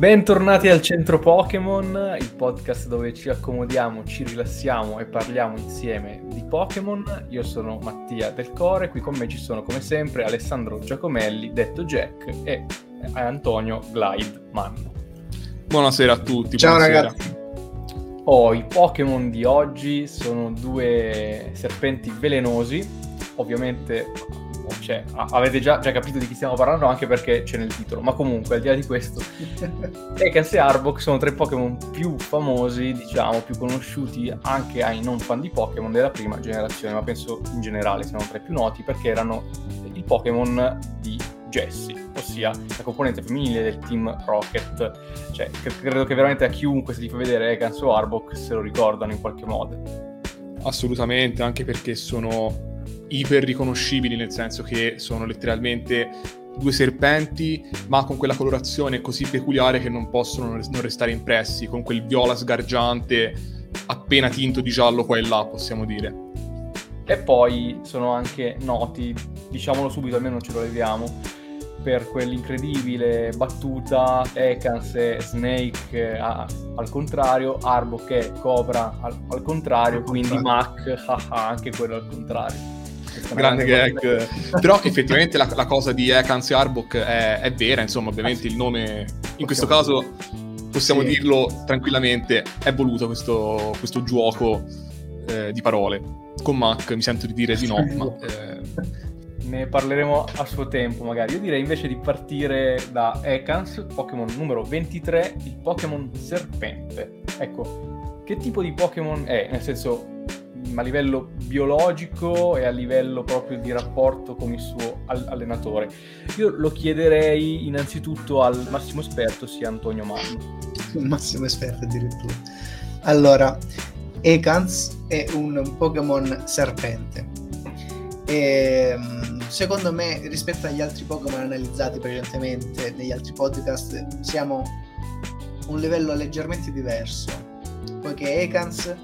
Bentornati al Centro Pokémon, il podcast dove ci accomodiamo, ci rilassiamo e parliamo insieme di Pokémon. Io sono Mattia Del Core, qui con me ci sono come sempre Alessandro Giacomelli, detto Jack, e Antonio Glide Manno. Buonasera a tutti. Ciao buonasera. ragazzi. Oh, i Pokémon di oggi sono due serpenti velenosi, ovviamente cioè, avete già, già, capito di chi stiamo parlando anche perché c'è nel titolo, ma comunque al di là di questo, Ekans e Arbok sono tre Pokémon più famosi, diciamo, più conosciuti anche ai non fan di Pokémon della prima generazione, ma penso in generale siano tra i più noti perché erano i Pokémon di Jessie, ossia la componente femminile del team Rocket. Cioè, credo che veramente a chiunque se ti fa vedere Ekans o Arbok se lo ricordano in qualche modo. Assolutamente, anche perché sono iper riconoscibili, nel senso che sono letteralmente due serpenti, ma con quella colorazione così peculiare che non possono non restare impressi, con quel viola sgargiante appena tinto di giallo qua e là, possiamo dire. E poi sono anche noti, diciamolo subito, almeno non ce lo leviamo, per quell'incredibile battuta Ekans e Snake ah, al contrario, Arbok e Cobra al, al contrario, quindi Mac, haha, anche quello al contrario grande gag. Però effettivamente la, la, cosa di Ekans e Arbok è, è, vera, insomma, ovviamente il nome in questo caso possiamo sì. dirlo tranquillamente, è voluto questo, questo gioco eh, di parole. Con Mac mi sento di dire di no, ma... Eh... Ne parleremo a suo tempo magari. Io direi invece di partire da Ekans, Pokémon numero 23, il Pokémon Serpente. Ecco, che tipo di Pokémon è? Nel senso, a livello biologico e a livello proprio di rapporto con il suo allenatore. Io lo chiederei innanzitutto al massimo esperto, sia Antonio Manno. Un massimo esperto addirittura. Allora, Ekans è un Pokémon serpente. E, ehm, secondo me, rispetto agli altri Pokémon analizzati precedentemente negli altri podcast, siamo un livello leggermente diverso, poiché Ekans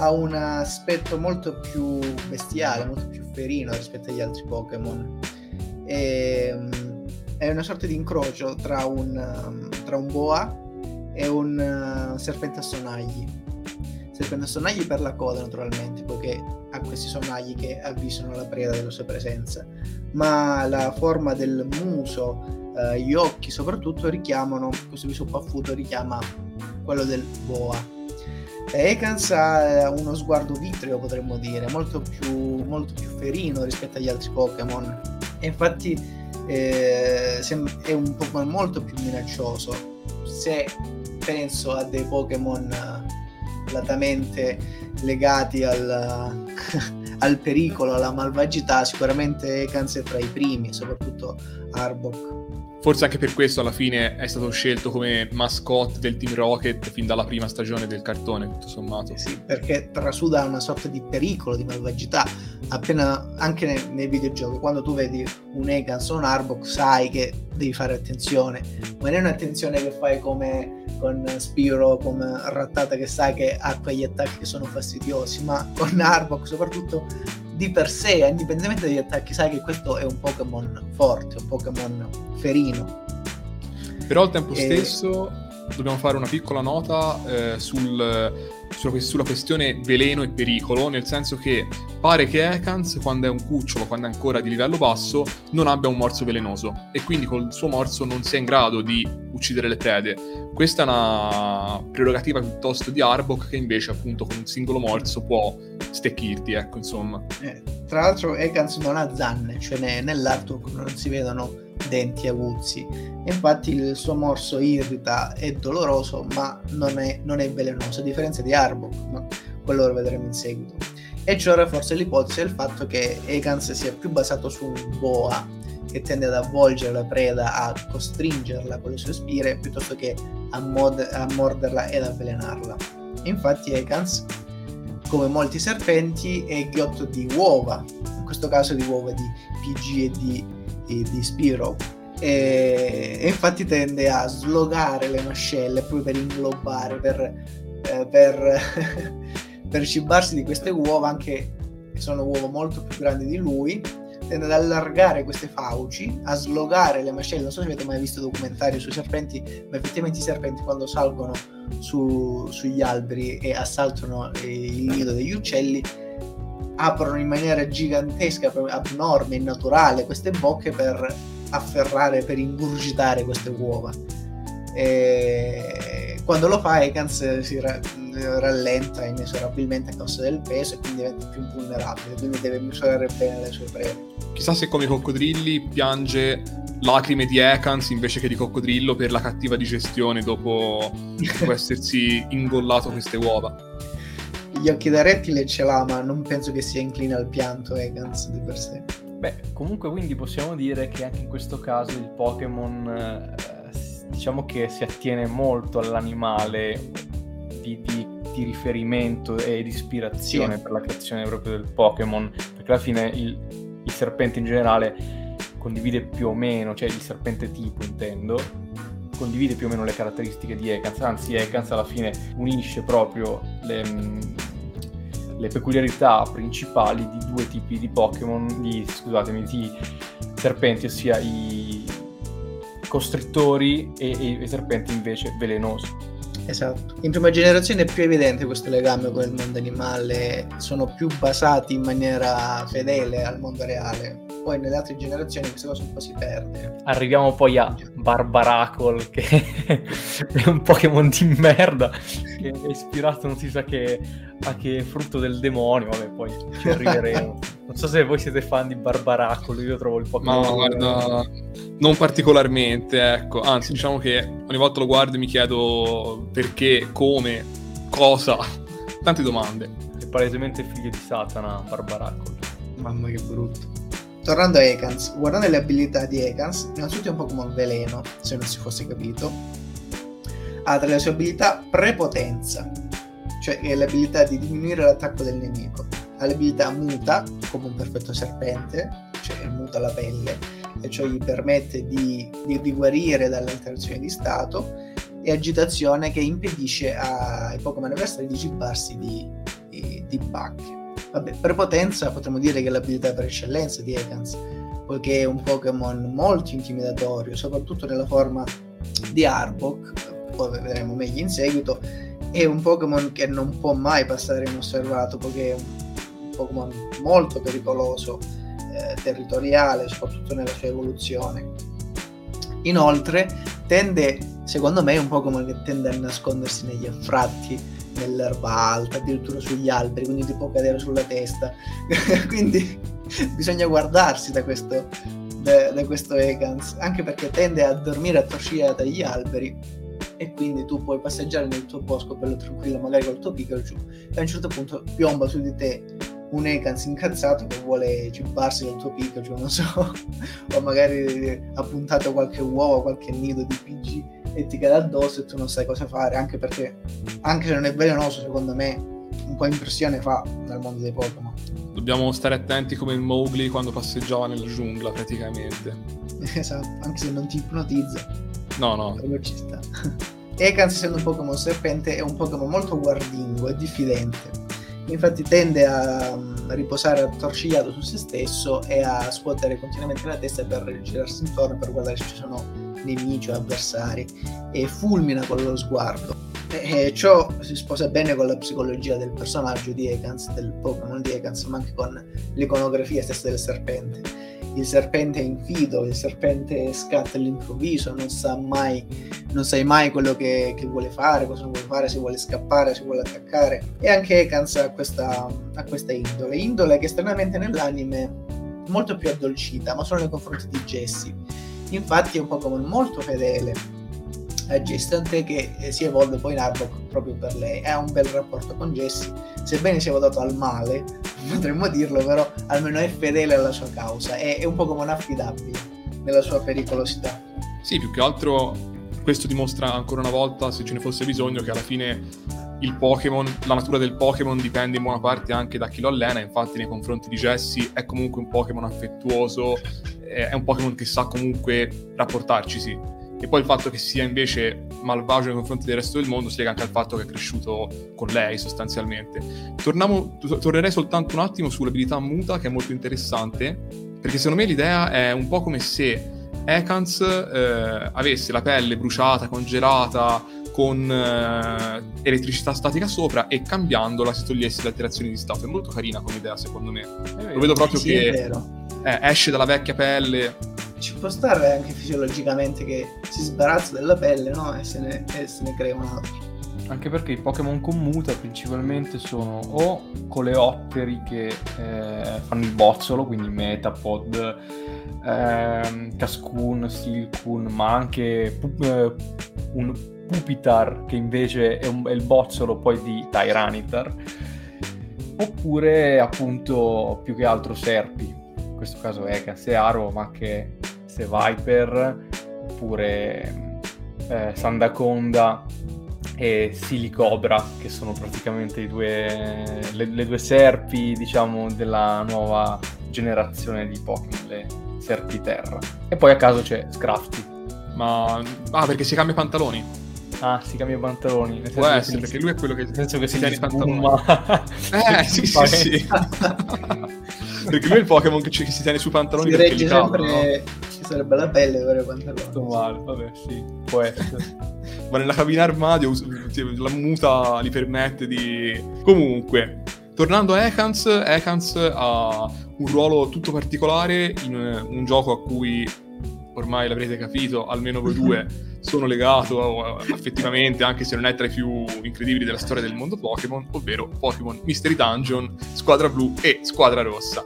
ha un aspetto molto più bestiale, molto più ferino rispetto agli altri Pokémon. Ehm, è una sorta di incrocio tra un, tra un boa e un uh, serpente a sonagli. Serpente a sonagli per la coda, naturalmente, poiché ha questi sonagli che avvisano la preda della sua presenza, ma la forma del muso, uh, gli occhi soprattutto richiamano, questo viso paffuto richiama quello del boa Ekans ha uno sguardo vitreo, potremmo dire, molto più, molto più ferino rispetto agli altri Pokémon. E infatti eh, è un Pokémon molto più minaccioso. Se penso a dei Pokémon eh, latamente legati al, al pericolo, alla malvagità, sicuramente Ekans è tra i primi, soprattutto Arbok. Forse anche per questo alla fine è stato scelto come mascotte del Team Rocket fin dalla prima stagione del cartone, tutto sommato. Sì, perché trasuda una sorta di pericolo, di malvagità. Appena anche nei, nei videogiochi, quando tu vedi un Egans o un Arbok, sai che devi fare attenzione. Ma non è un'attenzione che fai come con Spiro, come Rattata, che sai che ha quegli attacchi che sono fastidiosi, ma con Arbok soprattutto di per sé, indipendentemente dagli attacchi, sai che questo è un Pokémon forte, un Pokémon ferino. Però al tempo e... stesso dobbiamo fare una piccola nota eh, sul, sulla, sulla, questione veleno e pericolo, nel senso che pare che Ekans, quando è un cucciolo, quando è ancora di livello basso, non abbia un morso velenoso e quindi col suo morso non sia in grado di uccidere le prede. Questa è una prerogativa piuttosto di Arbok che invece appunto con un singolo morso può stecchirti, ecco, insomma. Eh, tra l'altro Ekans non ha zanne, cioè ne, nell'artwork non si vedono denti aguzzi. Infatti il suo morso irrita, è doloroso, ma non è, non è velenoso, a differenza di Arbok, ma quello lo vedremo in seguito. E ciò rafforza l'ipotesi del fatto che Ekans sia più basato su un boa che tende ad avvolgere la preda, a costringerla con le sue spire, piuttosto che a, mod- a morderla ed avvelenarla. Infatti Ekans come molti serpenti, è ghiotto di uova, in questo caso di uova di PG e di, di, di Spiro. E, infatti tende a slogare le mascelle proprio per inglobare, per, eh, per, per cibarsi di queste uova, anche che sono uova molto più grandi di lui, tende ad allargare queste fauci, a slogare le mascelle. Non so se avete mai visto documentari sui serpenti, ma effettivamente i serpenti quando salgono su, sugli alberi e assaltano il nido degli uccelli aprono in maniera gigantesca, abnorme, naturale queste bocche per afferrare, per ingurgitare queste uova. E quando lo fa Ekans si ra- rallenta inesorabilmente a causa del peso e quindi diventa più vulnerabile, quindi deve misurare bene le sue prede. Chissà se come i coccodrilli piange lacrime di Ekans invece che di coccodrillo per la cattiva digestione dopo, dopo essersi ingollato queste uova. Gli occhi da rettile ce l'ha, ma non penso che sia incline al pianto Ekans di per sé. Beh, comunque quindi possiamo dire che anche in questo caso il Pokémon eh, diciamo che si attiene molto all'animale di, di, di riferimento e di ispirazione sì. per la creazione proprio del Pokémon, perché alla fine il, il serpente in generale condivide più o meno, cioè il serpente tipo intendo, condivide più o meno le caratteristiche di Ekans, anzi Ekans alla fine unisce proprio le, le peculiarità principali di due tipi di Pokémon, di, scusatemi, di serpenti, ossia i costrittori e, e i serpenti invece velenosi. Esatto. In prima generazione è più evidente questo legame con il mondo animale, sono più basati in maniera fedele al mondo reale. Poi nelle altre generazioni questa cosa un po' si perde. Arriviamo poi a Barbaracol, che è un Pokémon di merda, che è ispirato non si sa che, a che frutto del demonio, vabbè poi ci arriveremo. Non so se voi siete fan di Barbaracol, io trovo il Pokémon... No, guarda, non particolarmente, ecco. Anzi, diciamo che ogni volta lo guardo e mi chiedo perché, come, cosa. Tante domande. È palesemente figlio di Satana, Barbaracol. Mamma che brutto. Tornando a Ekans, guardando le abilità di Ekans, innanzitutto è un Pokémon veleno, se non si fosse capito. Ha tra le sue abilità prepotenza, cioè è l'abilità di diminuire l'attacco del nemico. Ha l'abilità muta, come un perfetto serpente, cioè muta la pelle, e ciò gli permette di, di, di guarire dall'alterazione di stato e agitazione che impedisce ai Pokémon avversari di cibarsi di, di, di bacche. Vabbè, prepotenza potremmo dire che è l'abilità per eccellenza di Ekans, poiché è un Pokémon molto intimidatorio, soprattutto nella forma di Arbok, poi vedremo meglio in seguito, è un Pokémon che non può mai passare inosservato, poiché è un Pokémon molto pericoloso eh, territoriale, soprattutto nella sua evoluzione. Inoltre, tende, secondo me, è un Pokémon che tende a nascondersi negli anfratti, nell'erba alta, addirittura sugli alberi, quindi ti può cadere sulla testa. quindi bisogna guardarsi da questo, da, da questo Egans, anche perché tende a dormire attorcigliata dagli alberi e quindi tu puoi passeggiare nel tuo bosco bello tranquillo, magari col tuo Pikachu, e a un certo punto piomba su di te un Ekans incazzato che vuole cibarsi del tuo Pikachu, non so, o magari ha puntato qualche uovo, qualche nido di PG e ti cade addosso e tu non sai cosa fare, anche perché, anche se non è velenoso, secondo me un po' impressione fa nel mondo dei Pokémon. Dobbiamo stare attenti come il Mowgli quando passeggiava nella giungla, praticamente. esatto, anche se non ti ipnotizza. No, no. Quello ci sta. Ekans, essendo un Pokémon serpente, è un Pokémon molto guardingo e diffidente infatti tende a mm, riposare attorcigliato su se stesso e a scuotere continuamente la testa per girarsi intorno per guardare se ci sono nemici o avversari e fulmina con lo sguardo. E ciò si sposa bene con la psicologia del personaggio di Ekans, del Pokémon di Ekans, ma anche con l'iconografia stessa del serpente il serpente è infido, il serpente scatta all'improvviso, non sa mai, non sai mai quello che, che, vuole fare, cosa vuole fare, se vuole scappare, se vuole attaccare. E anche Ekans ha questa, ha questa indole, indole che stranamente nell'anime è molto più addolcita, ma solo nei confronti di Jessie. Infatti è un Pokémon molto fedele a Jessie, tant'è che eh, si evolve poi in Arbok proprio per lei. Ha un bel rapporto con Jessie, sebbene sia votato al male, potremmo dirlo, però almeno è fedele alla sua causa, è, è un Pokémon affidabile nella sua pericolosità. Sì, più che altro questo dimostra ancora una volta, se ce ne fosse bisogno, che alla fine il Pokémon, la natura del Pokémon dipende in buona parte anche da chi lo allena, infatti nei confronti di Jessie è comunque un Pokémon affettuoso, è un Pokémon che sa comunque rapportarci, sì. E poi il fatto che sia invece malvagio nei confronti del resto del mondo si lega anche al fatto che è cresciuto con lei sostanzialmente. Torniamo, tornerei soltanto un attimo sull'abilità muta che è molto interessante, perché secondo me l'idea è un po' come se Ekans eh, avesse la pelle bruciata, congelata, con eh, elettricità statica sopra e cambiandola si togliesse le alterazioni di stato. È molto carina come idea, secondo me. Lo vedo proprio sì, che eh, esce dalla vecchia pelle. Ci può stare anche fisiologicamente che si sbarazza della pelle, no? E se ne, e se ne crea un altro. Anche perché i Pokémon con muta principalmente sono o coleotteri che eh, fanno il bozzolo, quindi Metapod, ehm, Cascoon, Silcoon, ma anche pu- eh, un Pupitar che invece è, un, è, il bozzolo poi di Tyranitar, oppure appunto più che altro Serpi, in questo caso Ekans e Aro, ma anche Se Viper, oppure eh, Sandaconda e Silicobra, che sono praticamente due, le, le, due serpi, diciamo, della nuova generazione di Pokémon, le serpi terra. E poi a caso c'è Scrafty. Ma... Ah, perché si cambia i pantaloni? Ah, si cambia i pantaloni. Può essere, perché lui è quello che... Nel senso che si, tiene i pantaloni. eh, sì, sì, sì. perché lui è il Pokémon che, che si tiene sui pantaloni si regge sempre... no? Ci sarebbe la pelle per i pantaloni. Sto male, vabbè, sì, può essere. ma nella cabina armadio la muta li permette di... Comunque, tornando a Ekans, Ekans ha un ruolo tutto particolare in un gioco a cui ormai l'avrete capito, almeno voi due sono legato affettivamente, anche se non è tra i più incredibili della storia del mondo Pokémon, ovvero Pokémon Mystery Dungeon, Squadra Blu e Squadra Rossa.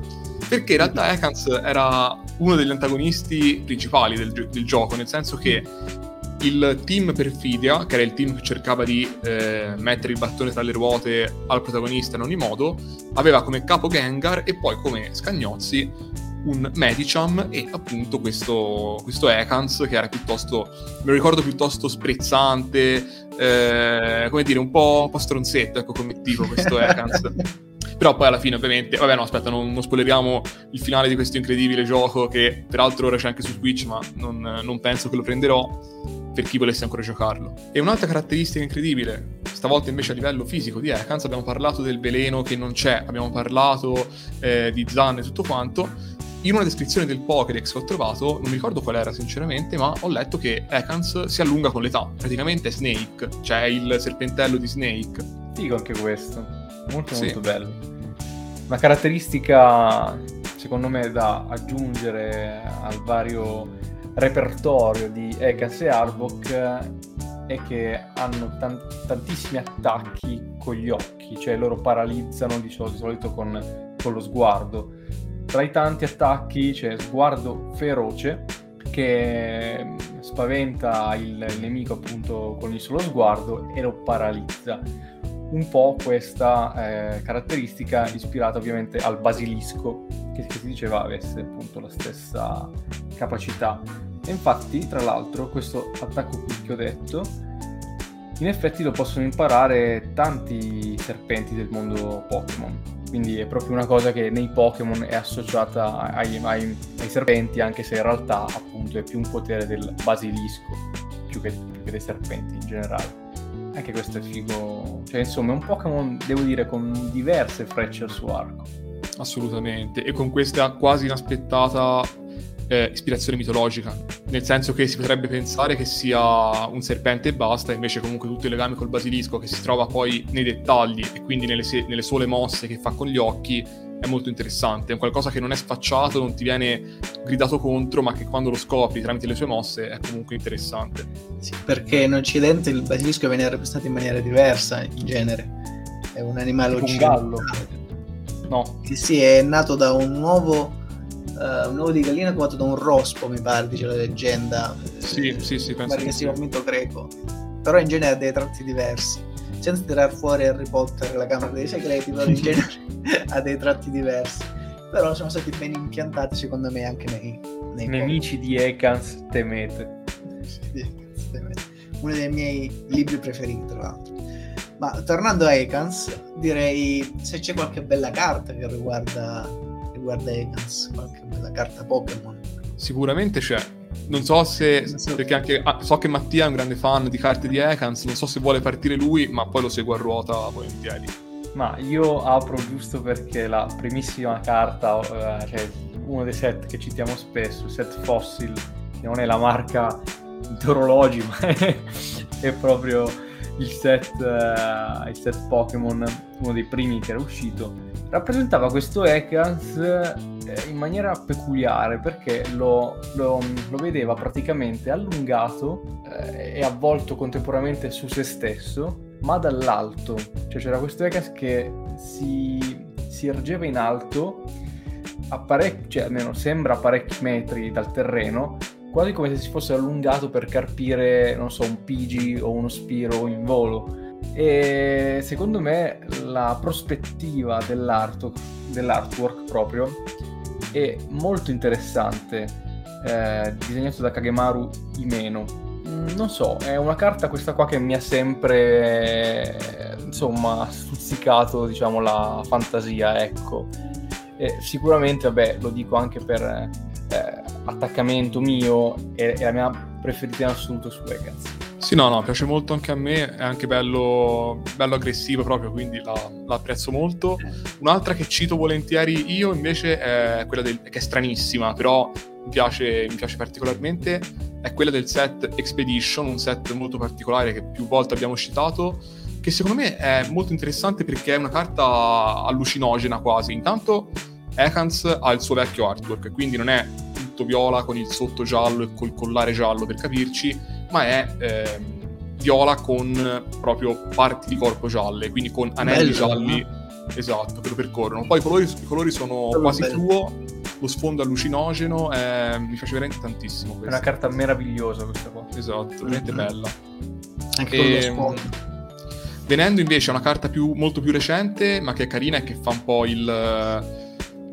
Perché in realtà Ekans era uno degli antagonisti principali del, del gioco, nel senso che il team Perfidia, che era il team che cercava di eh, mettere il battone tra le ruote al protagonista in ogni modo, aveva come capo Gengar e poi come scagnozzi un Medicham e appunto questo, questo Ekans che era piuttosto, me lo ricordo piuttosto sprezzante, eh, come dire, un po', un po' stronzetto, ecco come tipo questo Ekans. Però poi alla fine ovviamente, vabbè no aspetta, non, non, spoileriamo il finale di questo incredibile gioco che peraltro ora c'è anche su Switch ma non, non penso che lo prenderò per chi volesse ancora giocarlo. E un'altra caratteristica incredibile, stavolta invece a livello fisico di Ekans, abbiamo parlato del veleno che non c'è, abbiamo parlato eh, di Zan e tutto quanto. In una descrizione del Pokédex che ho trovato, non mi ricordo qual era sinceramente, ma ho letto che Ekans si allunga con l'età. Praticamente è Snake, cioè il serpentello di Snake. Figo anche questo, molto sì. molto bello. Una caratteristica, secondo me, da aggiungere al vario repertorio di Ekas e Arbok è che hanno tan- tantissimi attacchi con gli occhi, cioè loro paralizzano di, sol- di solito con, con, lo sguardo. Tra i tanti attacchi c'è sguardo feroce che spaventa il, nemico appunto con il solo sguardo e lo paralizza. Un po' questa eh, caratteristica ispirata ovviamente al basilisco che, che si diceva avesse appunto la stessa capacità. E infatti, tra l'altro, questo attacco qui che ho detto, in effetti lo possono imparare tanti serpenti del mondo Pokémon. Quindi è proprio una cosa che nei Pokémon è associata ai, ai, ai, serpenti, anche se in realtà appunto è più un potere del basilisco più che, più che dei serpenti in generale. Anche questo è figo. Cioè, insomma, è un Pokémon, devo dire, con diverse frecce al suo arco. Assolutamente. E con questa quasi inaspettata eh, ispirazione mitologica, nel senso che si potrebbe pensare che sia un serpente e basta, invece comunque tutto il legame col basilisco che si trova poi nei dettagli e quindi nelle, se- nelle sole mosse che fa con gli occhi è molto interessante, è un qualcosa che non è sfacciato, non ti viene gridato contro, ma che quando lo scopri tramite le sue mosse è comunque interessante. Sì, perché in Occidente il basilisco viene rappresentato in maniera diversa in genere, è un animale tipo occidentale. Un gallo. No. Sì, sì, è nato da un nuovo uh, un uovo di gallina covato da un rospo, mi pare, dice la leggenda. Sì, sì, sì, penso che sia un mito greco. Però in genere ha dei tratti diversi. Senza tirar fuori Harry Potter, la Camera dei Segreti, però in genere ha dei tratti diversi. Però sono stati ben impiantati, secondo me, anche nei, nei Nemici di Ekans temete. Uno dei miei libri preferiti, tra l'altro. Ma tornando a Ekans, direi se c'è qualche bella carta che riguarda riguarda Ekans, qualche bella carta Pokémon. Sicuramente c'è. non so se, perché anche ah, so che Mattia è un grande fan di carte di Ekans, non so se vuole partire lui, ma poi lo seguo a ruota volentieri. Ma io apro giusto perché la primissima carta, eh, cioè uno dei set che citiamo spesso, il set Fossil, che non è la marca di orologi, ma è, è proprio il set, uh, il set Pokémon, uno dei primi che era uscito, rappresentava questo Ekans eh, in maniera peculiare perché lo, lo, lo vedeva praticamente allungato eh, e avvolto contemporaneamente su se stesso, ma dall'alto. Cioè c'era questo Ekans che si, si ergeva in alto a parecchi, cioè almeno sembra a parecchi metri dal terreno, quasi come se si fosse allungato per carpire, non so, un Pigi o uno Spiro in volo. E secondo me la prospettiva dell'art- dell'artwork proprio è molto interessante, eh, disegnato da Kagemaru Imeno. Mm, non so, è una carta questa qua che mi ha sempre, insomma, stuzzicato, diciamo, la fantasia, ecco. E sicuramente, vabbè, lo dico anche per eh, attaccamento mio, è, è, la mia preferita in assoluto su Vegas. Sì, no, no, piace molto anche a me, è anche bello, bello aggressivo proprio, quindi la, la, apprezzo molto. Un'altra che cito volentieri io invece è quella del, che è stranissima, però mi piace, mi piace particolarmente, è quella del set Expedition, un set molto particolare che più volte abbiamo citato, che secondo me è molto interessante perché è una carta allucinogena quasi. Intanto Ekans ha il suo vecchio artwork, quindi non è tutto viola con il sotto giallo e col collare giallo per capirci, ma è eh, viola con proprio parti di corpo gialle, quindi con anelli bello, gialli, no? esatto, che lo percorrono. Poi i colori, i colori sono bello quasi bello. fluo, lo sfondo allucinogeno, eh, mi piace veramente tantissimo. Questa. È una carta meravigliosa questa qua. Esatto, veramente mm-hmm. bella. Anche e, con lo ehm, sfondo. Venendo invece a una carta più, molto più recente, ma che è carina e che fa un po' il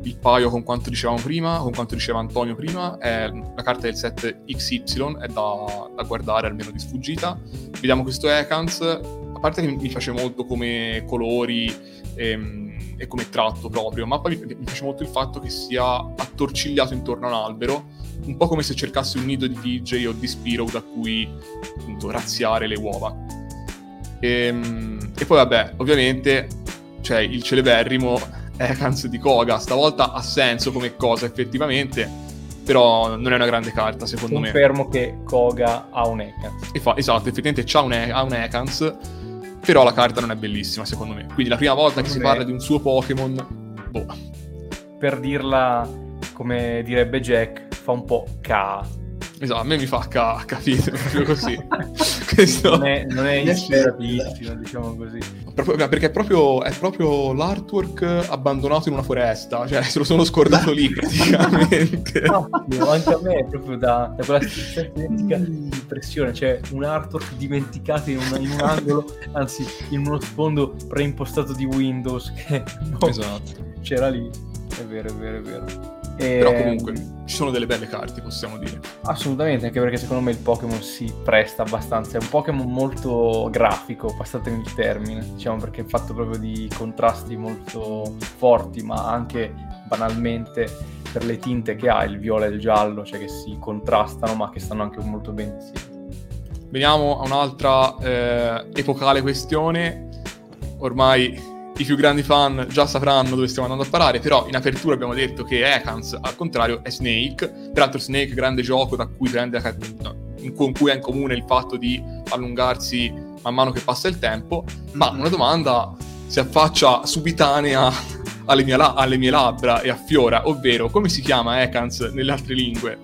il paio con quanto dicevamo prima, con quanto diceva Antonio prima, è la carta del set XY, è da, da guardare almeno di sfuggita. Vediamo questo Ekans, a parte che mi piace molto come colori e, ehm, e come tratto proprio, ma poi mi, mi piace molto il fatto che sia attorcigliato intorno a un albero, un po' come se cercasse un nido di DJ o di Spiro da cui appunto razziare le uova. E, ehm, e poi vabbè, ovviamente c'è il celeberrimo Ekans di Koga. Stavolta ha senso come cosa effettivamente, però non è una grande carta secondo Confermo me. Confermo che Koga ha un Ekans. Fa, esatto, effettivamente ha un, ha un Ekans, però la carta non è bellissima secondo me. Quindi la prima volta secondo che me... si parla di un suo Pokémon, boh. Per dirla come direbbe Jack, fa un po' K Esatto, a me mi fa ca- capire, proprio così. Questo... Non è, non è ispiratissimo, diciamo così. Proprio, perché è proprio, è proprio, l'artwork abbandonato in una foresta, cioè se lo sono scordato lì praticamente. No, anche a me è proprio da, da quella stessa identica impressione, cioè un artwork dimenticato in, una, in, un angolo, anzi in uno sfondo preimpostato di Windows che no, esatto. c'era lì. È vero, è vero, è vero. E... Però comunque ci sono delle belle carte, possiamo dire. Assolutamente, anche perché secondo me il Pokémon si presta abbastanza. È un Pokémon molto grafico, passatemi il termine, diciamo perché è fatto proprio di contrasti molto forti, ma anche banalmente per le tinte che ha, il viola e il giallo, cioè che si contrastano ma che stanno anche molto bene insieme. Veniamo a un'altra eh, epocale questione. Ormai i più grandi fan già sapranno dove stiamo andando a parare, però in apertura abbiamo detto che Ekans, al contrario, è Snake. Peraltro Snake, grande gioco da cui prende no, con cui ha in comune il fatto di allungarsi man mano che passa il tempo, ma una domanda si affaccia subitanea alle mie, la- alle mie labbra e affiora, ovvero come si chiama Ekans nelle altre lingue?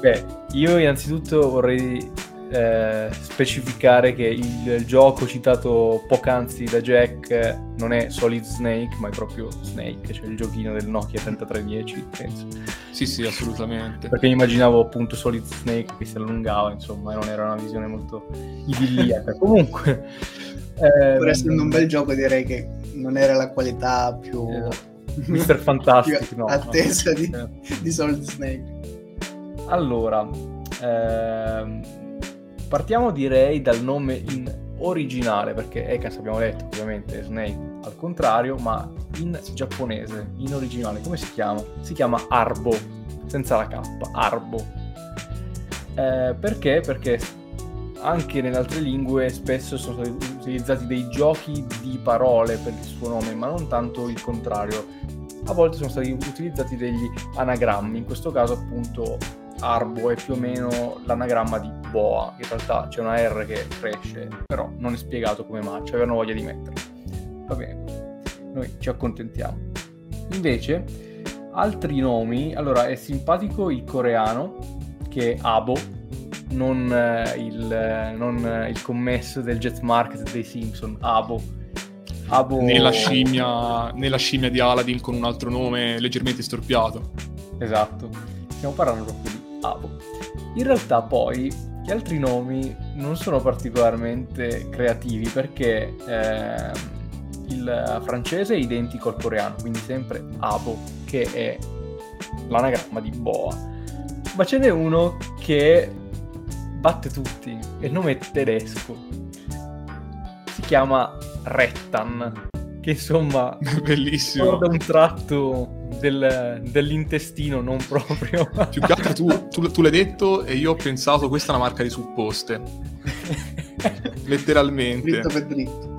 Beh, io innanzitutto vorrei eh, specificare che il, il, gioco citato poc'anzi da Jack non è Solid Snake, ma è proprio Snake, cioè il giochino del Nokia 3310, penso. Sì, sì, assolutamente. Perché immaginavo appunto Solid Snake che si allungava, insomma, e non era una visione molto idilliaca. Comunque... Eh, Pur essendo un bel gioco direi che non era la qualità più... Eh, Mister Fantastic, no. Attesa no. Di, di Solid Snake. Allora, ehm, Partiamo direi dal nome in originale, perché Ekas abbiamo detto ovviamente Snake al contrario, ma in giapponese, in originale, come si chiama? Si chiama Arbo, senza la K, Arbo. Eh, perché? Perché anche nelle altre lingue spesso sono stati utilizzati dei giochi di parole per il suo nome, ma non tanto il contrario. A volte sono stati utilizzati degli anagrammi, in questo caso appunto Arbo è più o meno l'anagramma di Boa, in realtà c'è una R che cresce, però non è spiegato come mai, cioè avevano voglia di metterlo. Va bene, noi ci accontentiamo. Invece, altri nomi, allora è simpatico il coreano, che è Abo, non, eh, il, eh, non eh, il commesso del Jet Market dei Simpson, Abo. Abo... Nella, scimmia, nella scimmia di Aladdin con un altro nome leggermente storpiato. Esatto, stiamo parlando proprio di Abo. In realtà poi gli altri nomi non sono particolarmente creativi perché eh, il francese è identico al coreano, quindi sempre Abo, che è l'anagramma di Boa. Ma ce n'è uno che batte tutti. E il nome è tedesco. Si chiama Rettan. Che insomma. Bellissimo. Da un tratto del, dell'intestino, non proprio. Più che altro tu, tu, tu l'hai detto e io ho pensato questa è una marca di supposte. Letteralmente. Dritto per dritto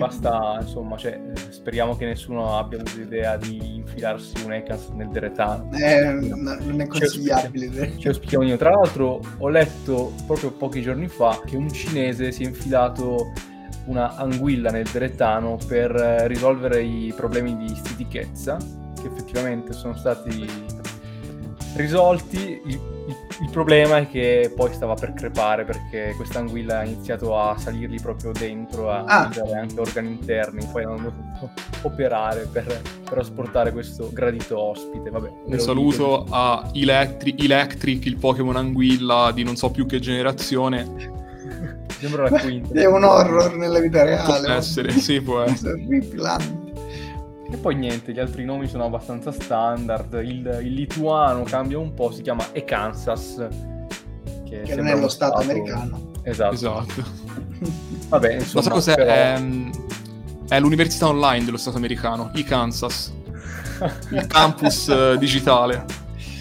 basta, insomma, cioè, speriamo che nessuno abbia avuto l'idea di infilarsi un Ecas nel deretano. Eh, no, non è consigliabile. Ce lo spieghiamo io. Tra l'altro ho letto proprio pochi giorni fa che un cinese si è infilato una anguilla nel deretano per risolvere i problemi di stitichezza che effettivamente sono stati risolti. Il il, il, problema è che poi stava per crepare perché questa anguilla ha iniziato a salirgli proprio dentro, a ah. anche organi interni, poi hanno dovuto operare per, per asportare questo gradito ospite. Vabbè, Un saluto dico. a Electric, Electric, il Pokémon anguilla di non so più che generazione. Sembra la quinta. È un horror nella vita reale. Può essere, sì, può essere. E poi niente, gli altri nomi sono abbastanza standard. Il, il lituano cambia un po', si chiama Ekansas. Che, che non è lo stato, stato americano. Esatto. esatto. Vabbè, insomma, Ma cos'è? Però... È, è, l'università online dello stato americano, i Kansas. Il campus eh, digitale.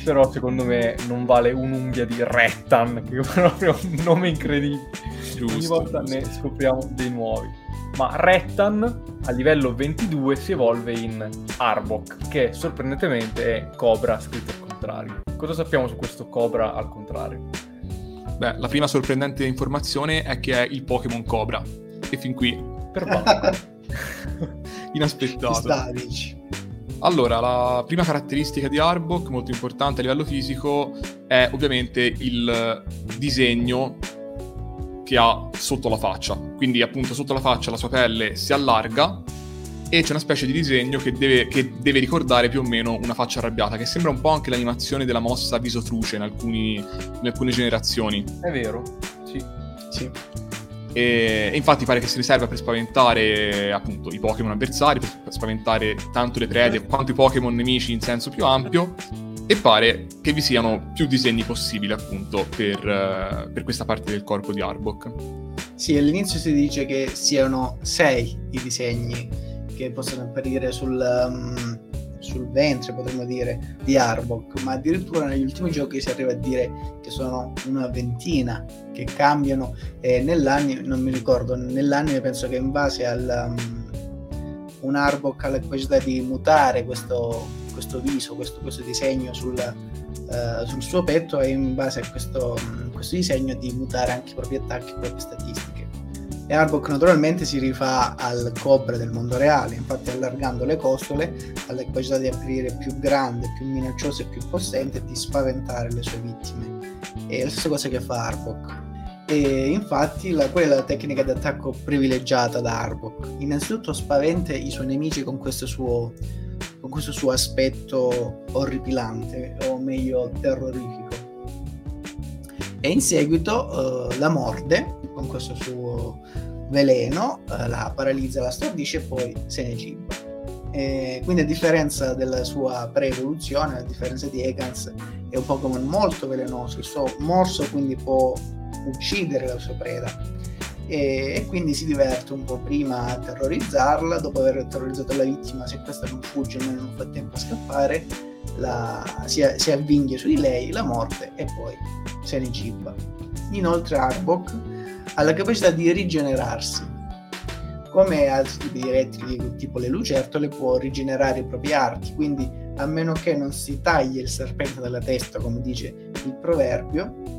Però secondo me non vale un'unghia di Rettan, che è proprio un nome incredibile. Giusto, Ogni volta giusto. ne scopriamo dei nuovi ma Rettan a livello 22 si evolve in Arbok, che sorprendentemente è Cobra scritto al contrario. Cosa sappiamo su questo Cobra al contrario? Beh, la prima sorprendente informazione è che è il Pokémon Cobra. E fin qui... Per Inaspettato. Allora, la prima caratteristica di Arbok, molto importante a livello fisico, è ovviamente il disegno che ha sotto la faccia. Quindi appunto sotto la faccia la sua pelle si allarga e c'è una specie di disegno che deve, che deve, ricordare più o meno una faccia arrabbiata, che sembra un po' anche l'animazione della mossa viso truce in, alcuni, in alcune generazioni. È vero, sì. sì. E, e, infatti pare che si riserva per spaventare appunto i Pokémon avversari, per spaventare tanto le prede quanto i Pokémon nemici in senso più ampio e pare che vi siano più disegni possibili appunto per, uh, per questa parte del corpo di Arbok. Sì, all'inizio si dice che siano sei i disegni che possono apparire sul, um, sul ventre, potremmo dire, di Arbok, ma addirittura negli ultimi giochi si arriva a dire che sono una ventina che cambiano e nell'anime, non mi ricordo, nell'anime penso che in base al... Um, un Arbok ha la capacità di mutare questo, questo viso, questo, questo disegno sul, uh, sul, suo petto e in base a questo, questo, disegno di mutare anche i propri attacchi, le proprie statistiche. E Arbok naturalmente si rifà al Cobra del mondo reale, infatti allargando le costole ha la capacità di aprire più grande, più minaccioso e più possente e di spaventare le sue vittime. È la stessa cosa che fa Arbok. E infatti la, quella è la tecnica di attacco privilegiata da Arbok. Innanzitutto spaventa i suoi nemici con questo suo con questo suo aspetto orripilante, o meglio terrorifico. E in seguito uh, la morde con questo suo veleno, uh, la paralizza, la stordisce e poi se ne ciba. E quindi a differenza della sua pre-evoluzione, a differenza di Egans, è un Pokémon molto velenoso, il suo morso quindi può uccidere la sua preda e, quindi si diverte un po' prima a terrorizzarla, dopo aver terrorizzato la vittima, se questa non fugge e non fa tempo a scappare, la, si, si avvinghia su di lei, la morte e poi se ne ciba. Inoltre Arbok ha la capacità di rigenerarsi. Come altri tipi di rettili, tipo le lucertole, può rigenerare i propri arti, quindi a meno che non si tagli il serpente dalla testa, come dice il proverbio,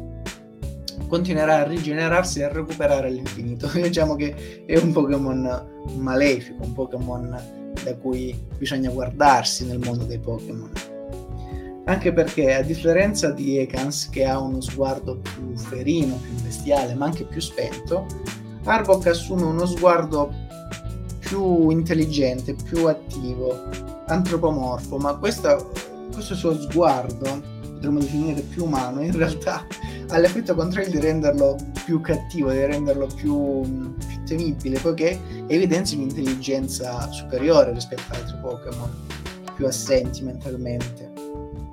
continuerà a rigenerarsi e a recuperare all'infinito. diciamo che è un Pokémon malefico, un Pokémon da cui bisogna guardarsi nel mondo dei Pokémon. Anche perché, a differenza di Ekans, che ha uno sguardo più ferino, più bestiale, ma anche più spento, Arbok assume uno sguardo più intelligente, più attivo, antropomorfo, ma questo, questo suo sguardo, potremmo definire più umano, in realtà ha l'effetto contrario di renderlo più cattivo, di renderlo più, più temibile, poiché evidenzia un'intelligenza superiore rispetto ad altri Pokémon, più assenti mentalmente.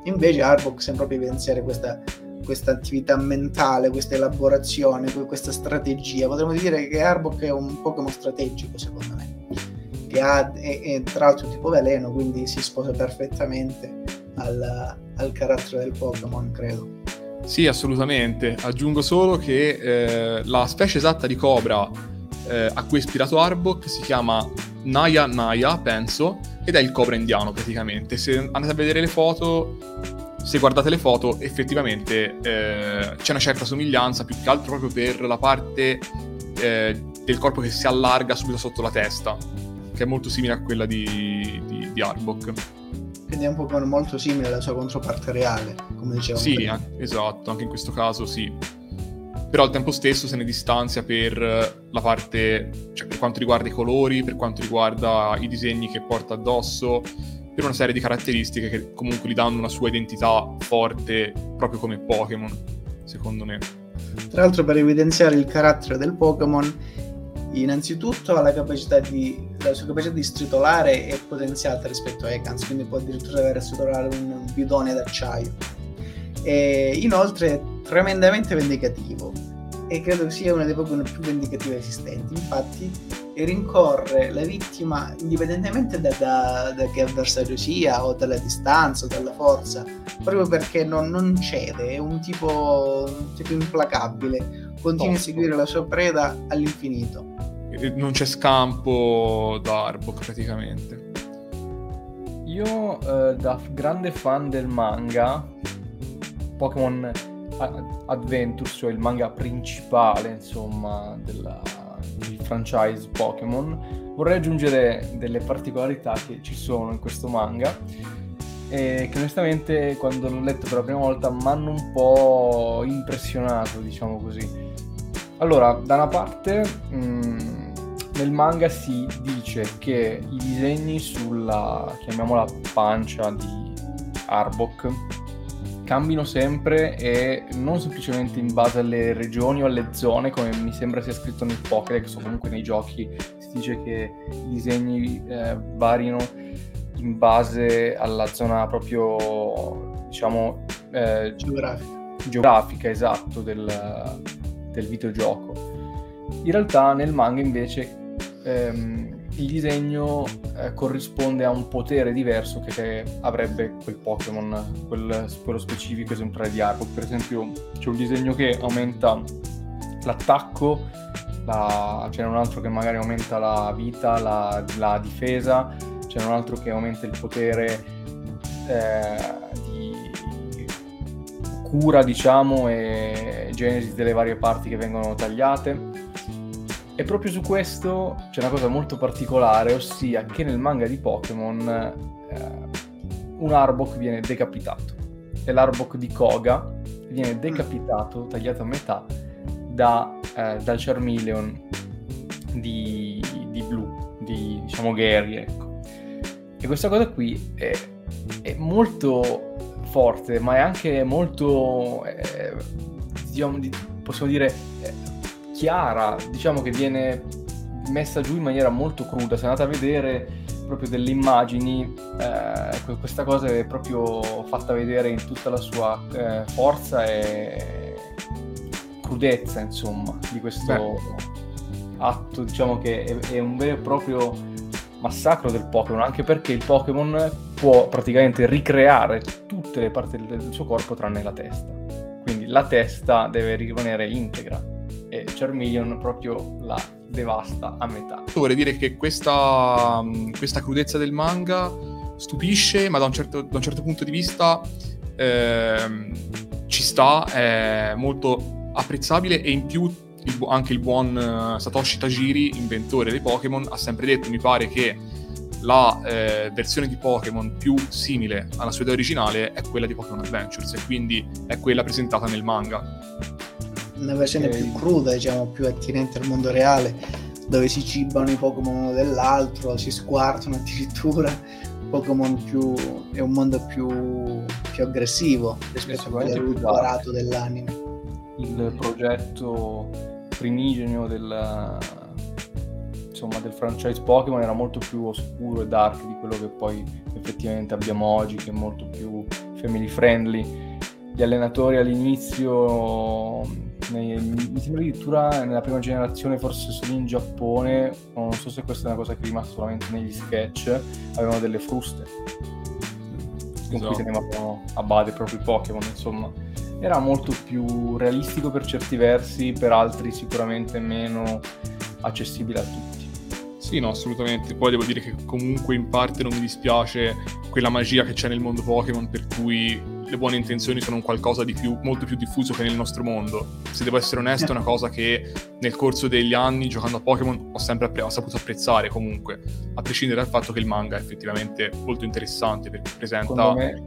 Invece Arbok sembra proprio evidenziare questa, questa attività mentale, questa elaborazione, questa strategia. Potremmo dire che Arbok è un Pokémon strategico, secondo me, che ha, è, è tra l'altro tipo veleno, quindi si sposa perfettamente al, al carattere del Pokémon, credo. Sì, assolutamente. Aggiungo solo che eh, la specie esatta di cobra eh, a cui è ispirato Arbok si chiama Naya Naya, penso, ed è il cobra indiano praticamente. Se andate a vedere le foto, se guardate le foto, effettivamente eh, c'è una certa somiglianza, più che altro proprio per la parte eh, del corpo che si allarga subito sotto la testa, che è molto simile a quella di, di, di Arbok. Quindi è un po' molto simile alla sua controparte reale, come dicevo. Sì, prima. esatto, anche in questo caso sì però al tempo stesso se ne distanzia per la parte, cioè per quanto riguarda i colori, per quanto riguarda i disegni che porta addosso, per una serie di caratteristiche che comunque gli danno una sua identità forte, proprio come Pokémon, secondo me. Tra l'altro per evidenziare il carattere del Pokémon, innanzitutto capacità di, la sua capacità di stritolare è potenziata rispetto a Ekans, quindi può addirittura avere a stritolare un bidone d'acciaio. E inoltre è tremendamente vendicativo e credo sia una delle Pokémon più vendicative esistenti. Infatti, rincorre la vittima indipendentemente da, da, da, che avversario sia, o dalla distanza, o dalla forza, proprio perché non, non cede, è un tipo, un tipo implacabile, continua a seguire la sua preda all'infinito. Non c'è scampo da Arbok praticamente. Io, eh, da grande fan del manga, Pokémon Adventures, cioè il manga principale, insomma, del franchise Pokémon, vorrei aggiungere delle particolarità che ci sono in questo manga e che onestamente quando l'ho letto per la prima volta mi hanno un po' impressionato, diciamo così. Allora, da una parte mh, mm, nel manga si dice che i disegni sulla, chiamiamola pancia di Arbok, cambino sempre e non semplicemente in base alle regioni o alle zone come mi sembra sia scritto nel Pokédex o comunque nei giochi si dice che i disegni eh, variano in base alla zona proprio diciamo eh, geografica. geografica esatto del, del videogioco in realtà nel manga invece ehm, il disegno eh, corrisponde a un potere diverso che avrebbe quel Pokémon, quel, quello specifico esemplare di Arbok. Per esempio c'è un disegno che aumenta l'attacco, la... c'è un altro che magari aumenta la vita, la, la difesa, c'è un altro che aumenta il potere eh, di cura, diciamo, e genesi delle varie parti che vengono tagliate e proprio su questo c'è una cosa molto particolare, ossia che nel manga di Pokémon eh, un Arbok viene decapitato. E l'Arbok di Koga viene decapitato, tagliato a metà, da, eh, dal Charmeleon di, di Blue, di diciamo Gary, ecco. E questa cosa qui è, è molto forte, ma è anche molto, eh, diciamo, possiamo dire, chiara, diciamo che viene messa giù in maniera molto cruda. Se andate a vedere proprio delle immagini, eh, questa cosa è proprio fatta vedere in tutta la sua eh, forza e crudezza, insomma, di questo Beh. atto, diciamo che è, è, un vero e proprio massacro del Pokémon, anche perché il Pokémon può praticamente ricreare tutte le parti del, del suo corpo tranne la testa. Quindi la testa deve rimanere integra e Charmeleon proprio la devasta a metà. Vorrei dire che questa, questa crudezza del manga stupisce, ma da un certo, da un certo punto di vista ehm, ci sta, è molto apprezzabile e in più il, anche il buon uh, Satoshi Tajiri, inventore dei Pokémon, ha sempre detto, mi pare che la eh, versione di Pokémon più simile alla sua idea originale è quella di Pokémon Adventures e quindi è quella presentata nel manga. Una versione okay. più cruda, diciamo, più attinente al mondo reale, dove si cibano i Pokémon uno dell'altro, si squartano addirittura. Pokémon più è un mondo più, più aggressivo rispetto a quello più barato dell'anime. Il progetto primigenio del, insomma, del franchise Pokémon era molto più oscuro e dark di quello che poi effettivamente abbiamo oggi, che è molto più family friendly. Gli allenatori all'inizio, nei, mi sembra addirittura nella prima generazione, forse solo in Giappone, non so se questa è una cosa che è rimasta solamente negli sketch, avevano delle fruste con esatto. cui tenevano a bade i propri Pokémon, insomma. Era molto più realistico per certi versi, per altri sicuramente meno accessibile a tutti. Sì, no, assolutamente. Poi devo dire che comunque in parte non mi dispiace quella magia che c'è nel mondo Pokémon, per cui le buone intenzioni sono un qualcosa di più, molto più diffuso che nel nostro mondo. Se devo essere onesto, è una cosa che nel corso degli anni, giocando a Pokémon, ho sempre appre- ho saputo apprezzare comunque, a prescindere dal fatto che il manga è effettivamente molto interessante perché presenta... Me,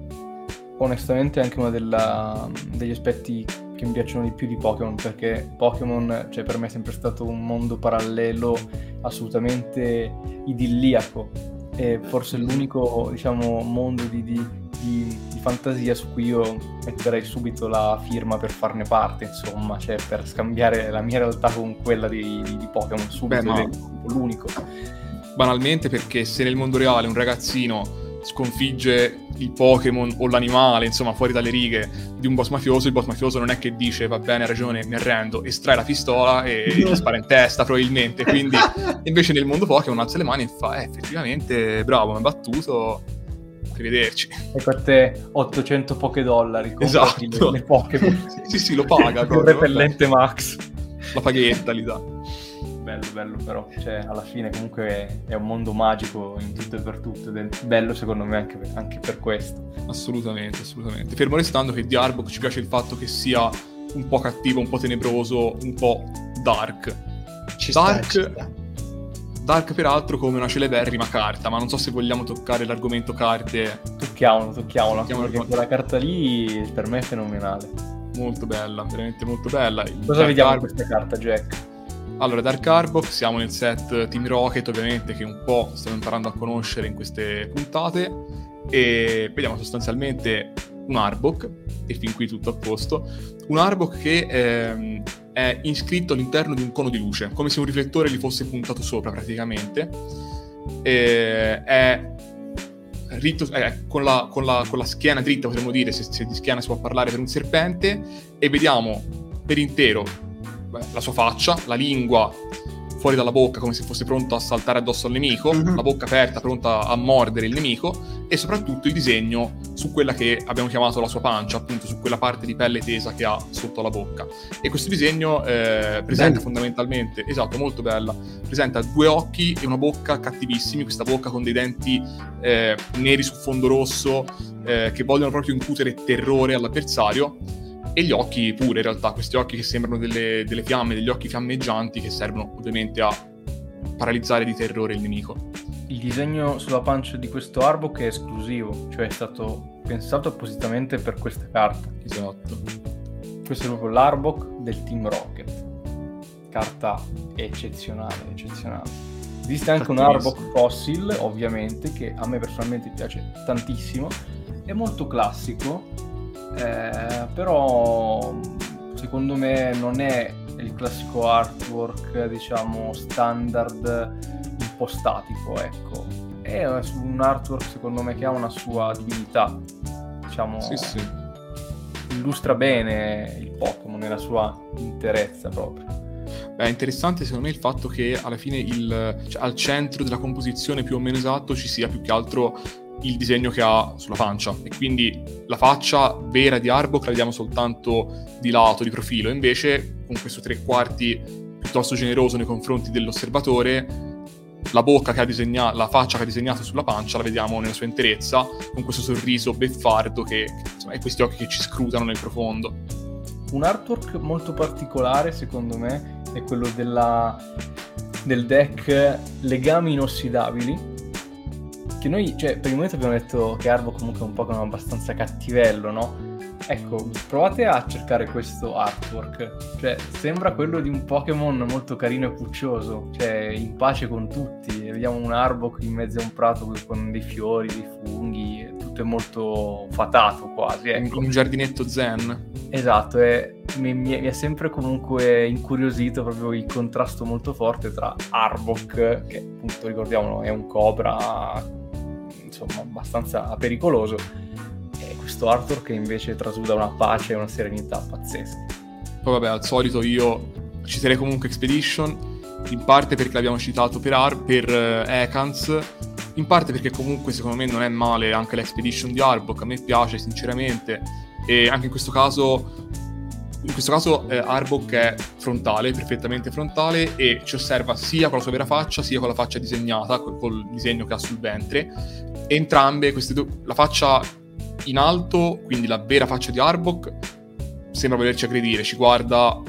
onestamente, è anche uno della, degli aspetti che mi piacciono di più di Pokémon perché Pokémon cioè, per me è sempre stato un mondo parallelo assolutamente idilliaco e forse l'unico diciamo, mondo di, di, di, di, fantasia su cui io metterei subito la firma per farne parte insomma cioè per scambiare la mia realtà con quella di, di Pokémon subito Beh, ma... l'unico. banalmente perché se nel mondo reale un ragazzino sconfigge il Pokémon o l'animale, insomma, fuori dalle righe di un boss mafioso, il boss mafioso non è che dice va bene, ha ragione, mi arrendo, estrae la pistola e gli spara in testa probabilmente. Quindi invece nel mondo Pokémon alza le mani e fa, eh, effettivamente, bravo, mi ha battuto, arrivederci. E per te 800 poche dollari, esatto. le Pokémon. sì, sì, lo paga. il repellente Max. La paghetta li dà bello, bello però, cioè alla fine comunque è un mondo magico in tutto e per tutto ed è bello secondo me anche per, anche per questo. Assolutamente, assolutamente. Fermo restando che di Arbok ci piace il fatto che sia un po' cattivo, un po' tenebroso, un po' dark. Ci dark, sta, ci sta. dark peraltro come una celeberrima carta, ma non so se vogliamo toccare l'argomento carte. Tocchiamolo, tocchiamolo, tocchiamolo perché quella carta lì per me è fenomenale. Molto bella, veramente molto bella. Cosa vediamo in questa carta, Jack? Allora, Dark Arbok, siamo nel set Team Rocket, ovviamente, che un po' stiamo imparando a conoscere in queste puntate. E vediamo sostanzialmente un Arbok, e fin qui tutto a posto. Un Arbok che ehm, è iscritto all'interno di un cono di luce, come se un riflettore gli fosse puntato sopra praticamente. E è ritto, eh, con, la, con, la, con, la, schiena dritta, potremmo dire, se, se di schiena si può parlare per un serpente, e vediamo per intero la sua faccia, la lingua fuori dalla bocca come se fosse pronto a saltare addosso al nemico, mm-hmm. la bocca aperta pronta a mordere il nemico e soprattutto il disegno su quella che abbiamo chiamato la sua pancia, appunto su quella parte di pelle tesa che ha sotto la bocca. E questo disegno eh, presenta Bello. fondamentalmente, esatto, molto bella, presenta due occhi e una bocca cattivissimi, questa bocca con dei denti eh, neri su fondo rosso eh, che vogliono proprio incutere terrore all'avversario e gli occhi pure in realtà, questi occhi che sembrano delle, delle fiamme, degli occhi fiammeggianti che servono ovviamente a paralizzare di terrore il nemico. Il disegno sulla pancia di questo Arbok è esclusivo, cioè è stato pensato appositamente per questa carta. Esatto. Questo è proprio l'Arbok del Team Rocket. Carta eccezionale, eccezionale. Esiste anche un Arbok Fossil, ovviamente, che a me personalmente piace tantissimo. È molto classico, eh, però secondo me non è il classico artwork diciamo standard un po' statico ecco è un artwork secondo me che ha una sua divinità diciamo sì, sì. illustra bene il Pokémon nella sua interezza proprio è interessante secondo me il fatto che alla fine il, cioè, al centro della composizione più o meno esatto ci sia più che altro il disegno che ha sulla pancia. E quindi la faccia vera di Arbok la vediamo soltanto di lato, di profilo, invece con questo tre quarti piuttosto generoso nei confronti dell'osservatore la bocca che ha disegnato, la faccia che ha disegnato sulla pancia la vediamo nella sua interezza con questo sorriso beffardo che, insomma, e questi occhi che ci scrutano nel profondo. Un artwork molto particolare secondo me è quello della, del deck legami inossidabili che noi, cioè, per il momento abbiamo detto che Arbo comunque è un Pokémon abbastanza cattivello, no? Ecco, provate a cercare questo artwork. Cioè, sembra quello di un Pokémon molto carino e puccioso, cioè in pace con tutti. Vediamo un Arbok in mezzo a un prato con dei fiori, dei funghi, tutto è molto fatato quasi. Ecco. Un giardinetto zen. Esatto, e mi, mi, mi, è sempre comunque incuriosito proprio il contrasto molto forte tra Arbok, che appunto ricordiamo è un cobra insomma abbastanza pericoloso. E questo Arthur che invece trasuda una pace e una serenità pazzesca poi vabbè al solito io citerei comunque Expedition in parte perché l'abbiamo citato per, Ar- per uh, Ekans in parte perché comunque secondo me non è male anche l'Expedition di Arbok a me piace sinceramente. E anche in questo caso in questo caso eh, Arbok è frontale, perfettamente frontale e ci osserva sia con la sua vera faccia sia con la faccia disegnata, col, col disegno che ha sul ventre. Entrambe, queste due, la faccia in alto, quindi la vera faccia di Arbok, sembra volerci aggredire, ci guarda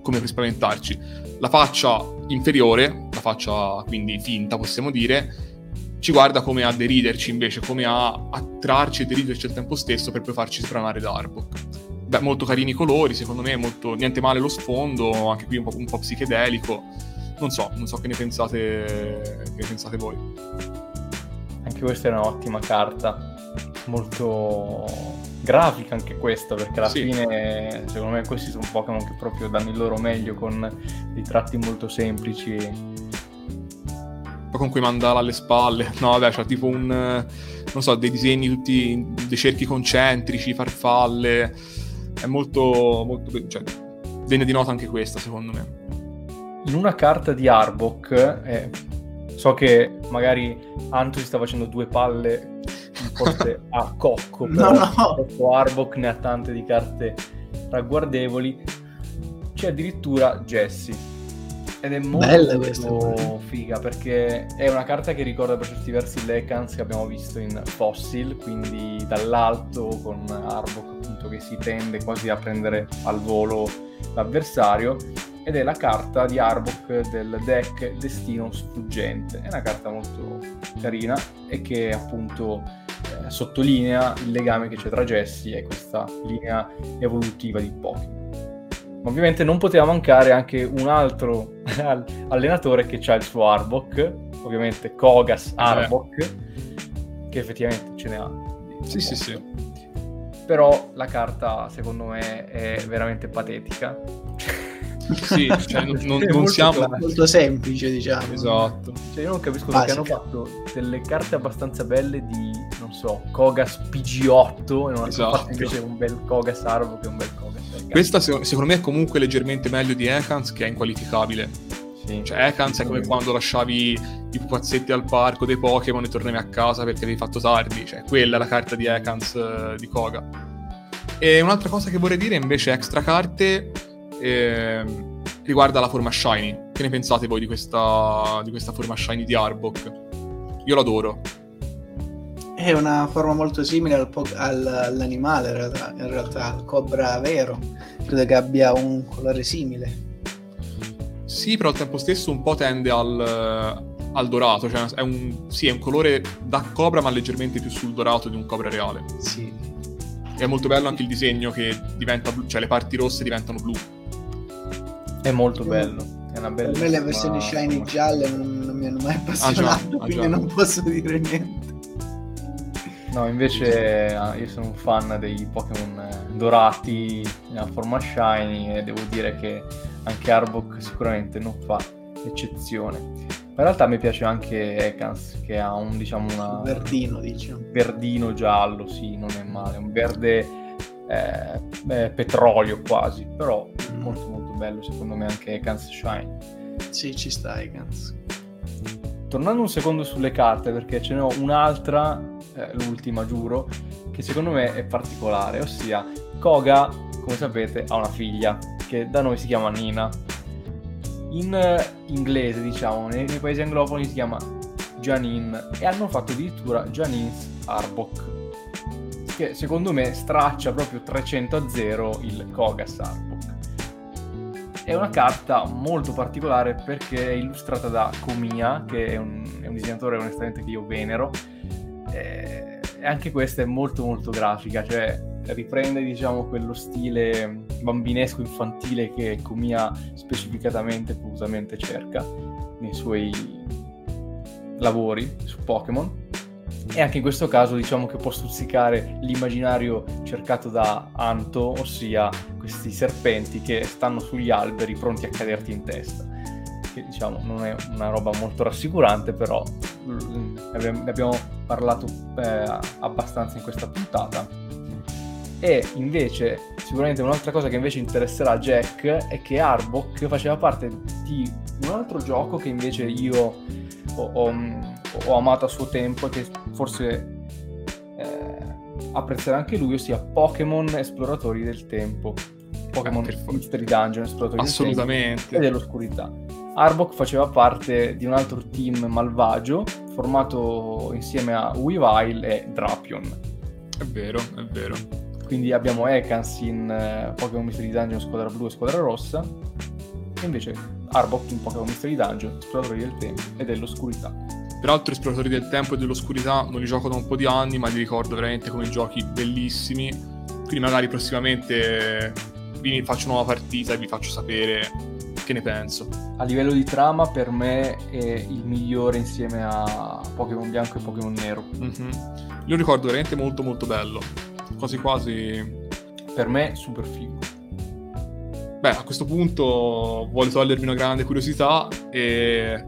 come per spaventarci. La faccia inferiore, la faccia quindi finta possiamo dire, ci guarda come a deriderci invece, come a attrarci e deriderci al tempo stesso per poi farci sbranare da Arbok beh, molto carini i colori, secondo me, molto, niente male lo sfondo, anche qui un po', un po', psichedelico. Non so, non so che ne pensate, che ne pensate voi. Anche questa è un'ottima carta, molto grafica anche questa, perché alla sì. fine secondo me questi sono Pokémon che proprio danno il loro meglio con dei tratti molto semplici. Poi con quei mandala alle spalle, no vabbè, c'ha tipo un, non so, dei disegni tutti, dei cerchi concentrici, farfalle, è molto, molto cioè, degna di nota anche questa, secondo me. In una carta di Arbok, eh, so che magari Anto si sta facendo due palle forse a cocco, però no, no. Arbok ne ha tante di carte ragguardevoli. C'è addirittura Jessie. Ed è molto, molto figa perché è una carta che ricorda per certi versi Lekans che abbiamo visto in Fossil, quindi dall'alto con Arbok appunto che si tende quasi a prendere al volo l'avversario ed è la carta di Arbok del deck Destino Sfuggente. È una carta molto carina e che appunto eh, sottolinea il legame che c'è tra Jessie e questa linea evolutiva di Pokémon. Ovviamente non poteva mancare anche un altro allenatore che ha il suo Arbok, ovviamente Kogas Arbok, eh. che effettivamente ce ne ha. Sì, sì, sì però la carta secondo me è veramente patetica. sì, cioè non, non, non siamo molto semplice, diciamo. Esatto. Cioè, io non capisco perché hanno fatto delle carte abbastanza belle di, non so, Kogas PG8 e non esatto. hanno fatto invece un bel Kogas Arvo che è un bel Kogas. Questa secondo me è comunque leggermente meglio di Ekans che è inqualificabile. Sì. Cioè, Ekans è come quando lasciavi i pupazzetti al parco dei Pokémon e tornavi a casa perché avevi fatto tardi. Cioè, quella è la carta di Ekans uh, di Koga. E un'altra cosa che vorrei dire invece, extra carte, eh, riguarda la forma shiny. Che ne pensate voi di questa, di questa forma shiny di Arbok? Io l'adoro. È una forma molto simile al po- al, all'animale, in realtà, in realtà, al cobra vero. Credo che abbia un colore simile. Sì, però al tempo stesso un po' tende al, al dorato, cioè è un, sì, è un colore da cobra ma leggermente più sul dorato di un cobra reale. Sì. E è molto bello anche il disegno che diventa blu, cioè le parti rosse diventano blu. È molto bello. È una bella per me le versioni shiny gialle non, non, mi hanno mai appassionato, ah, già, ah, quindi non posso dire niente. No, invece ah, io sono un fan dei Pokémon eh, dorati nella forma shiny e devo dire che anche Arbok sicuramente non fa eccezione. Ma in realtà mi piace anche Ekans che ha un diciamo una... verdino diciamo. Verdino giallo, sì, non è male, un verde eh, eh, petrolio quasi, però mm. molto molto bello secondo me anche Ekans Shine. Sì, ci sta Ekans. Tornando un secondo sulle carte perché ce ne ho un'altra eh, l'ultima giuro, che secondo me è particolare, ossia Koga, come sapete, ha una figlia che da noi si chiama Nina. In eh, inglese, diciamo, nei, nei paesi anglofoni si chiama Janine e hanno fatto addirittura Janine's Arbok, che secondo me straccia proprio 300 a 0 il Kogas Arbok. È una carta molto particolare perché è illustrata da Komiya, che è un, è un disegnatore onestamente che io venero, e anche questa è molto molto grafica, cioè riprende diciamo quello stile bambinesco infantile che Komiya specificatamente volutamente cerca nei suoi lavori su Pokémon e anche in questo caso diciamo che può stuzzicare l'immaginario cercato da Anto, ossia questi serpenti che stanno sugli alberi pronti a caderti in testa. Che diciamo non è una roba molto rassicurante, però ne abbiamo parlato eh, abbastanza in questa puntata. E invece, sicuramente un'altra cosa che invece interesserà Jack è che Arbok faceva parte di un altro gioco che invece io ho, ho, ho amato a suo tempo e che forse eh, apprezzerà anche lui, ossia Pokémon Esploratori del Tempo. Pokémon eh, Mystery Dungeon Esploratori del Tempo e dell'oscurità. Arbok faceva parte di un altro team malvagio formato insieme a Weavile e Drapion. È vero, è vero. Quindi abbiamo Ekans in uh, Pokémon Mystery Dungeon Squadra Blu e Squadra Rossa e invece Arbok in Pokémon Mystery Dungeon Esploratori del Tempo e dell'Oscurità. Peraltro Esploratori del Tempo e dell'Oscurità non li gioco da un po' di anni, ma li ricordo veramente come giochi bellissimi. Quindi magari prossimamente vi faccio una nuova partita e vi faccio sapere che ne penso. A livello di trama per me è il migliore insieme a Pokémon Bianco e Pokémon Nero. Mm-hmm. Lo ricordo veramente molto molto bello. Quasi quasi... Per me super figo. Beh, a questo punto voglio togliermi una grande curiosità e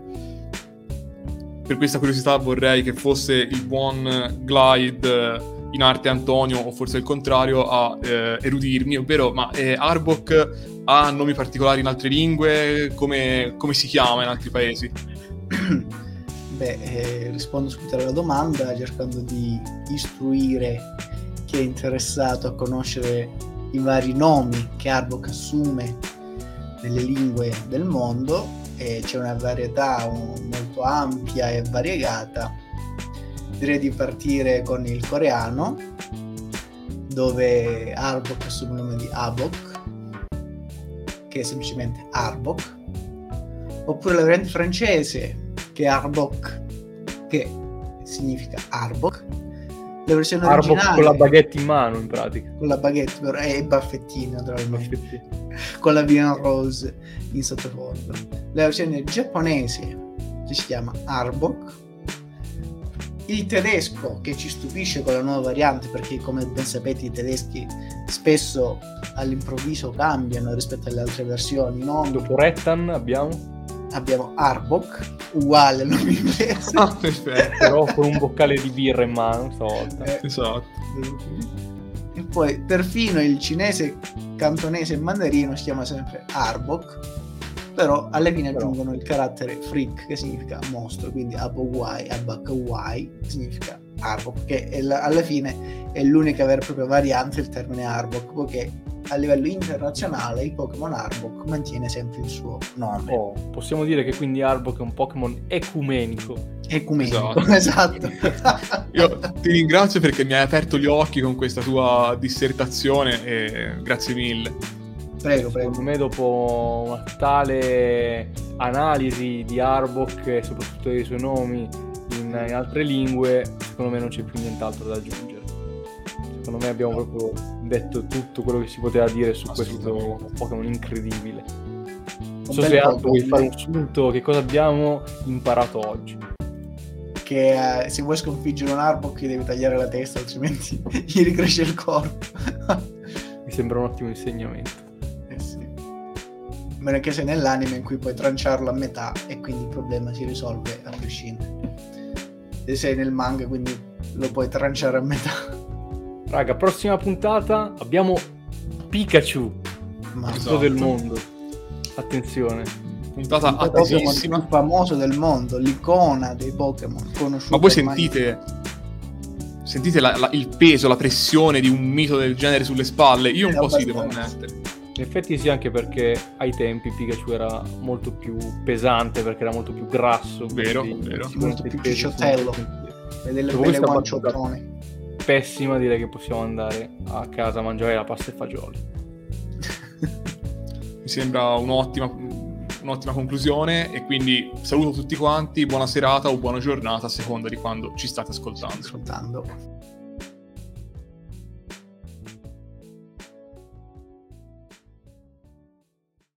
per questa curiosità vorrei che fosse il buon Glide in arte Antonio o forse il contrario a eh, erudirmi, ovvero ma eh, Arbok ha nomi particolari in altre lingue? Come, come si chiama in altri paesi? Beh, eh, rispondo subito alla domanda cercando di istruire chi è interessato a conoscere i vari nomi che Arbok assume nelle lingue del mondo e c'è una varietà molto ampia e variegata. Direi di partire con il coreano, dove Arbok assume il nome di Abok, che è semplicemente Arbok, oppure la variante francese, che è Arbok, che significa Arbok, la versione Arbok originale con la baguette in mano in pratica. con la baguette però, e i baffettini naturalmente. Con la Vian Rose in sottofondo. La versione giapponese che si chiama Arbok il tedesco che ci stupisce con la nuova variante perché come ben sapete i tedeschi spesso all'improvviso cambiano rispetto alle altre versioni no? Dopo Rettan abbiamo abbiamo Arbok uguale al nome inglese Ah, perfetto. però con un boccale di birra in mano stavolta. Eh, Esatto. E poi perfino il cinese, cantonese e mandarino si chiama sempre Arbok, però alla fine Però. aggiungono il carattere freak che significa mostro, quindi Abowai, Abakawai significa Arbok, che la- alla fine è l'unica vera e propria variante del termine Arbok, poiché a livello internazionale il Pokémon Arbok mantiene sempre il suo nome. Oh, possiamo dire che quindi Arbok è un Pokémon ecumenico. Ecumenico, esatto. Io ti ringrazio perché mi hai aperto gli occhi con questa tua dissertazione e grazie mille. Prego, prego. Secondo me dopo una tale analisi di Arbok e soprattutto dei suoi nomi in, in altre lingue, secondo me non c'è più nient'altro da aggiungere. Secondo me abbiamo proprio detto tutto quello che si poteva dire su questo. Pokémon incredibile. Non so se Anto vuoi fare un sunto, che cosa abbiamo imparato oggi. Che eh, se vuoi sconfiggere un Arbok devi tagliare la testa, altrimenti gli ricresce il corpo. Mi sembra un ottimo insegnamento. A meno che sei nell'anime in cui puoi tranciarlo a metà e quindi il problema si risolve a prescindere. Se sei nel manga quindi lo puoi tranciare a metà. Raga, prossima puntata abbiamo Pikachu, Ma il Esatto. del mondo. Attenzione. Puntata il più attesissima. famoso del mondo, l'icona dei Pokémon conosciuta Ma voi sentite sentite la, la, il peso, la pressione di un mito del genere sulle spalle? Io un po' sì, devo ammettere. In effetti sì, anche perché ai tempi Pikachu era molto più pesante, perché era molto più grasso. Vero, quindi vero. Molto più cicciottello. E delle belle guanciottone. Pessima, direi che possiamo andare a casa a mangiare la pasta e fagioli. Mi sembra un'ottima, un'ottima conclusione e quindi saluto tutti quanti, buona serata o buona giornata a seconda di quando ci state ascoltando. Ascoltando.